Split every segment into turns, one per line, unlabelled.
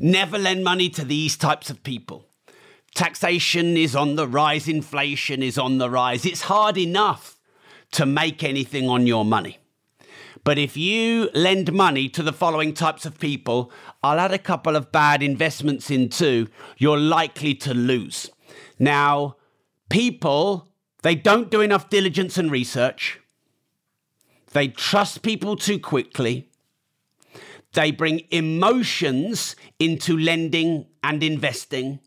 Never lend money to these types of people. Taxation is on the rise, inflation is on the rise. It's hard enough to make anything on your money. But if you lend money to the following types of people, I'll add a couple of bad investments in too, you're likely to lose. Now, people, they don't do enough diligence and research. They trust people too quickly. They bring emotions into lending and investing.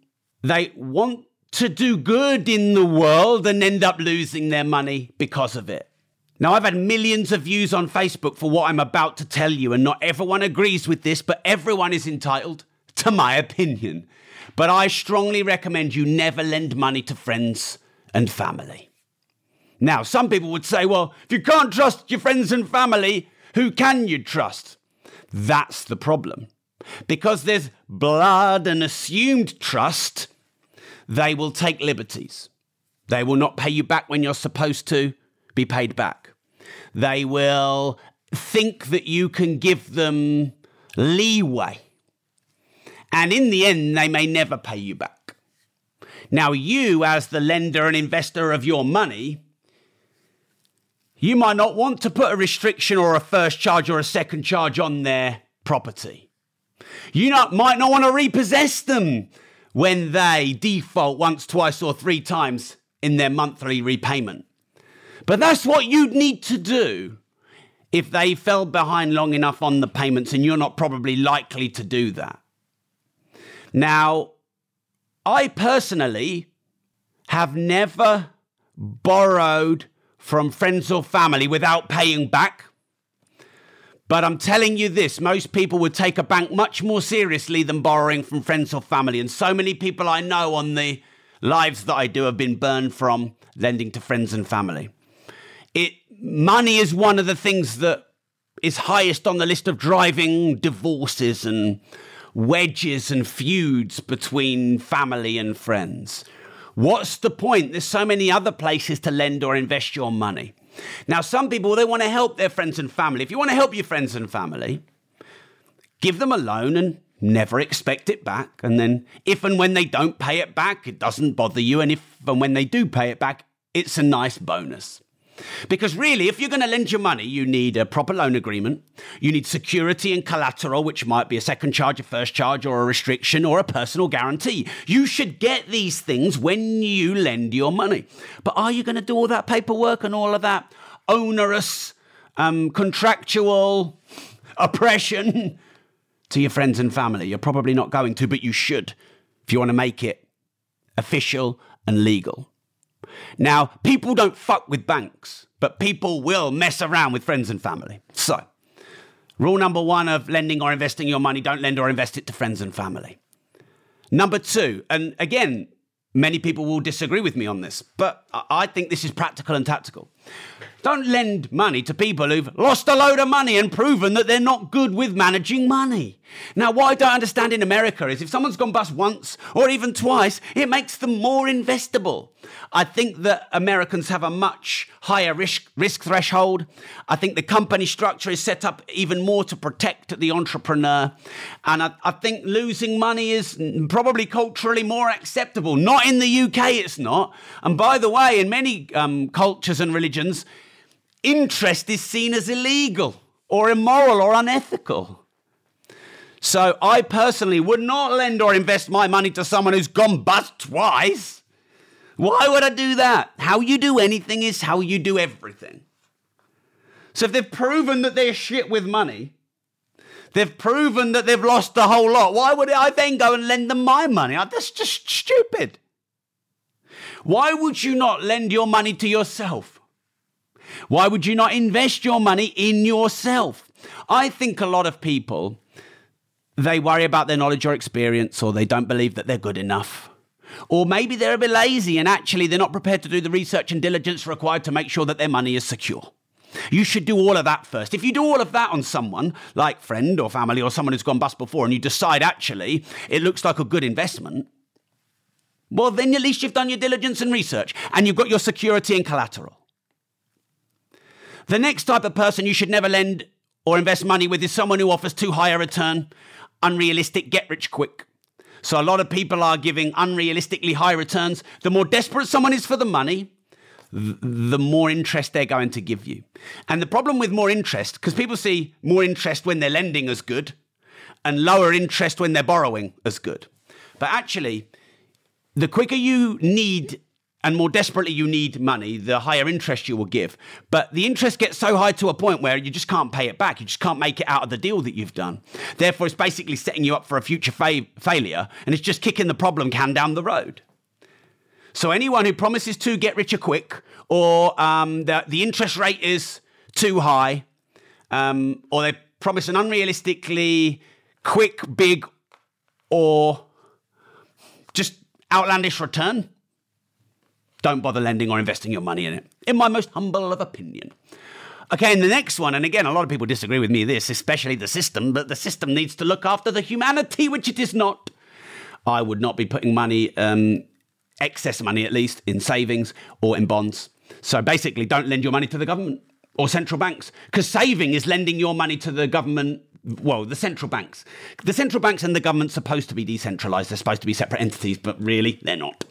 They want to do good in the world and end up losing their money because of it. Now, I've had millions of views on Facebook for what I'm about to tell you, and not everyone agrees with this, but everyone is entitled to my opinion. But I strongly recommend you never lend money to friends and family. Now, some people would say, well, if you can't trust your friends and family, who can you trust? That's the problem. Because there's blood and assumed trust, they will take liberties. They will not pay you back when you're supposed to be paid back. They will think that you can give them leeway. And in the end, they may never pay you back. Now, you, as the lender and investor of your money, you might not want to put a restriction or a first charge or a second charge on their property. You not, might not want to repossess them when they default once, twice, or three times in their monthly repayment. But that's what you'd need to do if they fell behind long enough on the payments, and you're not probably likely to do that. Now, I personally have never borrowed from friends or family without paying back. But I'm telling you this most people would take a bank much more seriously than borrowing from friends or family. And so many people I know on the lives that I do have been burned from lending to friends and family. It money is one of the things that is highest on the list of driving divorces and wedges and feuds between family and friends. What's the point? There's so many other places to lend or invest your money. Now, some people, they want to help their friends and family. If you want to help your friends and family, give them a loan and never expect it back. And then, if and when they don't pay it back, it doesn't bother you. And if and when they do pay it back, it's a nice bonus. Because really, if you're going to lend your money, you need a proper loan agreement. You need security and collateral, which might be a second charge, a first charge, or a restriction, or a personal guarantee. You should get these things when you lend your money. But are you going to do all that paperwork and all of that onerous, um, contractual oppression to your friends and family? You're probably not going to, but you should if you want to make it official and legal. Now, people don't fuck with banks, but people will mess around with friends and family. So, rule number one of lending or investing your money don't lend or invest it to friends and family. Number two, and again, many people will disagree with me on this, but I think this is practical and tactical. Don't lend money to people who've lost a load of money and proven that they're not good with managing money. Now, what I don't understand in America is if someone's gone bust once or even twice, it makes them more investable. I think that Americans have a much higher risk, risk threshold. I think the company structure is set up even more to protect the entrepreneur. And I, I think losing money is probably culturally more acceptable. Not in the UK, it's not. And by the way, in many um, cultures and religions, interest is seen as illegal or immoral or unethical. So I personally would not lend or invest my money to someone who's gone bust twice. Why would I do that? How you do anything is how you do everything. So if they've proven that they're shit with money, They've proven that they've lost the whole lot. Why would I then go and lend them my money? That's just stupid. Why would you not lend your money to yourself? Why would you not invest your money in yourself? I think a lot of people they worry about their knowledge or experience or they don't believe that they're good enough. Or maybe they're a bit lazy and actually they're not prepared to do the research and diligence required to make sure that their money is secure. You should do all of that first. If you do all of that on someone, like friend or family or someone who's gone bust before, and you decide actually it looks like a good investment, well, then at least you've done your diligence and research and you've got your security and collateral. The next type of person you should never lend or invest money with is someone who offers too high a return, unrealistic, get rich quick. So a lot of people are giving unrealistically high returns. The more desperate someone is for the money, the more interest they're going to give you. And the problem with more interest, because people see more interest when they're lending as good and lower interest when they're borrowing as good. But actually, the quicker you need and more desperately you need money, the higher interest you will give. But the interest gets so high to a point where you just can't pay it back. You just can't make it out of the deal that you've done. Therefore, it's basically setting you up for a future fa- failure and it's just kicking the problem can down the road. So, anyone who promises to get richer quick or um, the, the interest rate is too high um, or they promise an unrealistically quick, big, or just outlandish return, don't bother lending or investing your money in it, in my most humble of opinion. Okay, and the next one, and again, a lot of people disagree with me this, especially the system, but the system needs to look after the humanity, which it is not. I would not be putting money, um, excess money at least, in savings or in bonds. So basically, don't lend your money to the government or central banks, because saving is lending your money to the government well, the central banks. The central banks and the government's supposed to be decentralized. They're supposed to be separate entities, but really, they're not.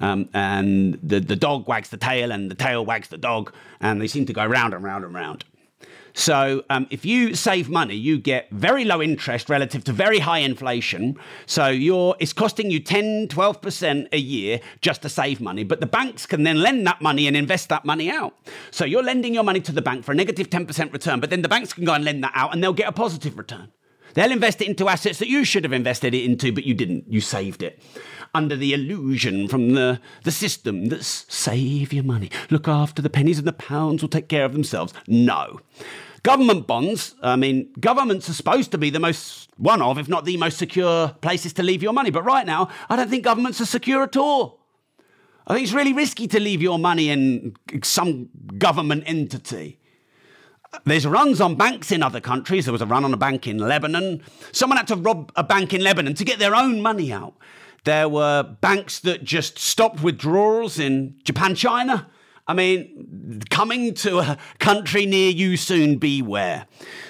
Um, and the, the dog wags the tail, and the tail wags the dog, and they seem to go round and round and round. So um, if you save money, you get very low interest relative to very high inflation. So you're, it's costing you 10, 12% a year just to save money. But the banks can then lend that money and invest that money out. So you're lending your money to the bank for a negative 10% return, but then the banks can go and lend that out and they'll get a positive return. They'll invest it into assets that you should have invested it into, but you didn't. You saved it under the illusion from the, the system that save your money, look after the pennies and the pounds will take care of themselves. No. Government bonds, I mean, governments are supposed to be the most, one of, if not the most secure places to leave your money. But right now, I don't think governments are secure at all. I think it's really risky to leave your money in some government entity. There's runs on banks in other countries. There was a run on a bank in Lebanon. Someone had to rob a bank in Lebanon to get their own money out. There were banks that just stopped withdrawals in Japan, China. I mean, coming to a country near you soon, beware.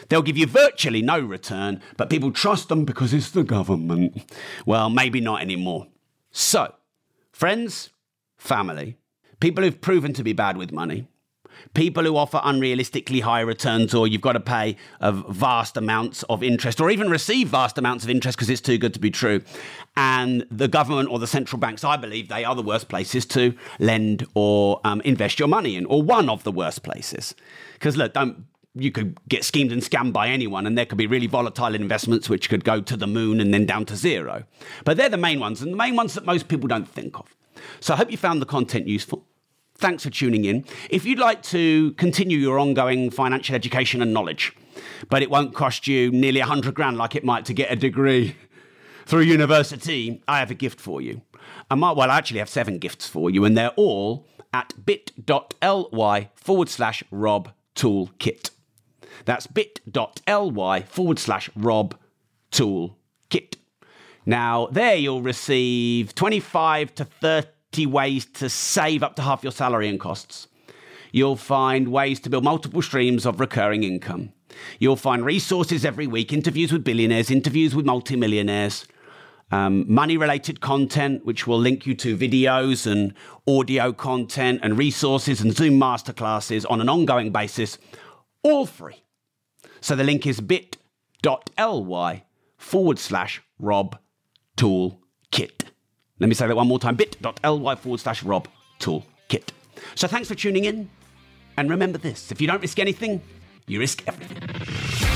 They'll give you virtually no return, but people trust them because it's the government. Well, maybe not anymore. So, friends, family, people who've proven to be bad with money, people who offer unrealistically high returns or you've got to pay vast amounts of interest or even receive vast amounts of interest because it's too good to be true. And the government or the central banks, I believe they are the worst places to lend or um, invest your money in, or one of the worst places. Because look, don't you could get schemed and scammed by anyone, and there could be really volatile investments which could go to the moon and then down to zero. But they're the main ones, and the main ones that most people don't think of. So I hope you found the content useful. Thanks for tuning in. If you'd like to continue your ongoing financial education and knowledge, but it won't cost you nearly 100 grand like it might to get a degree through university, I have a gift for you. I might, well, I actually have seven gifts for you, and they're all at bit.ly forward slash Rob Toolkit. That's bit.ly forward slash Rob Toolkit. Now, there you'll receive 25 to 30 ways to save up to half your salary and costs. You'll find ways to build multiple streams of recurring income. You'll find resources every week, interviews with billionaires, interviews with multimillionaires, um, money related content, which will link you to videos and audio content and resources and Zoom masterclasses on an ongoing basis, all free. So the link is bit.ly forward slash Rob Tool. Let me say that one more time bit.ly forward slash Rob Toolkit. So thanks for tuning in. And remember this if you don't risk anything, you risk everything.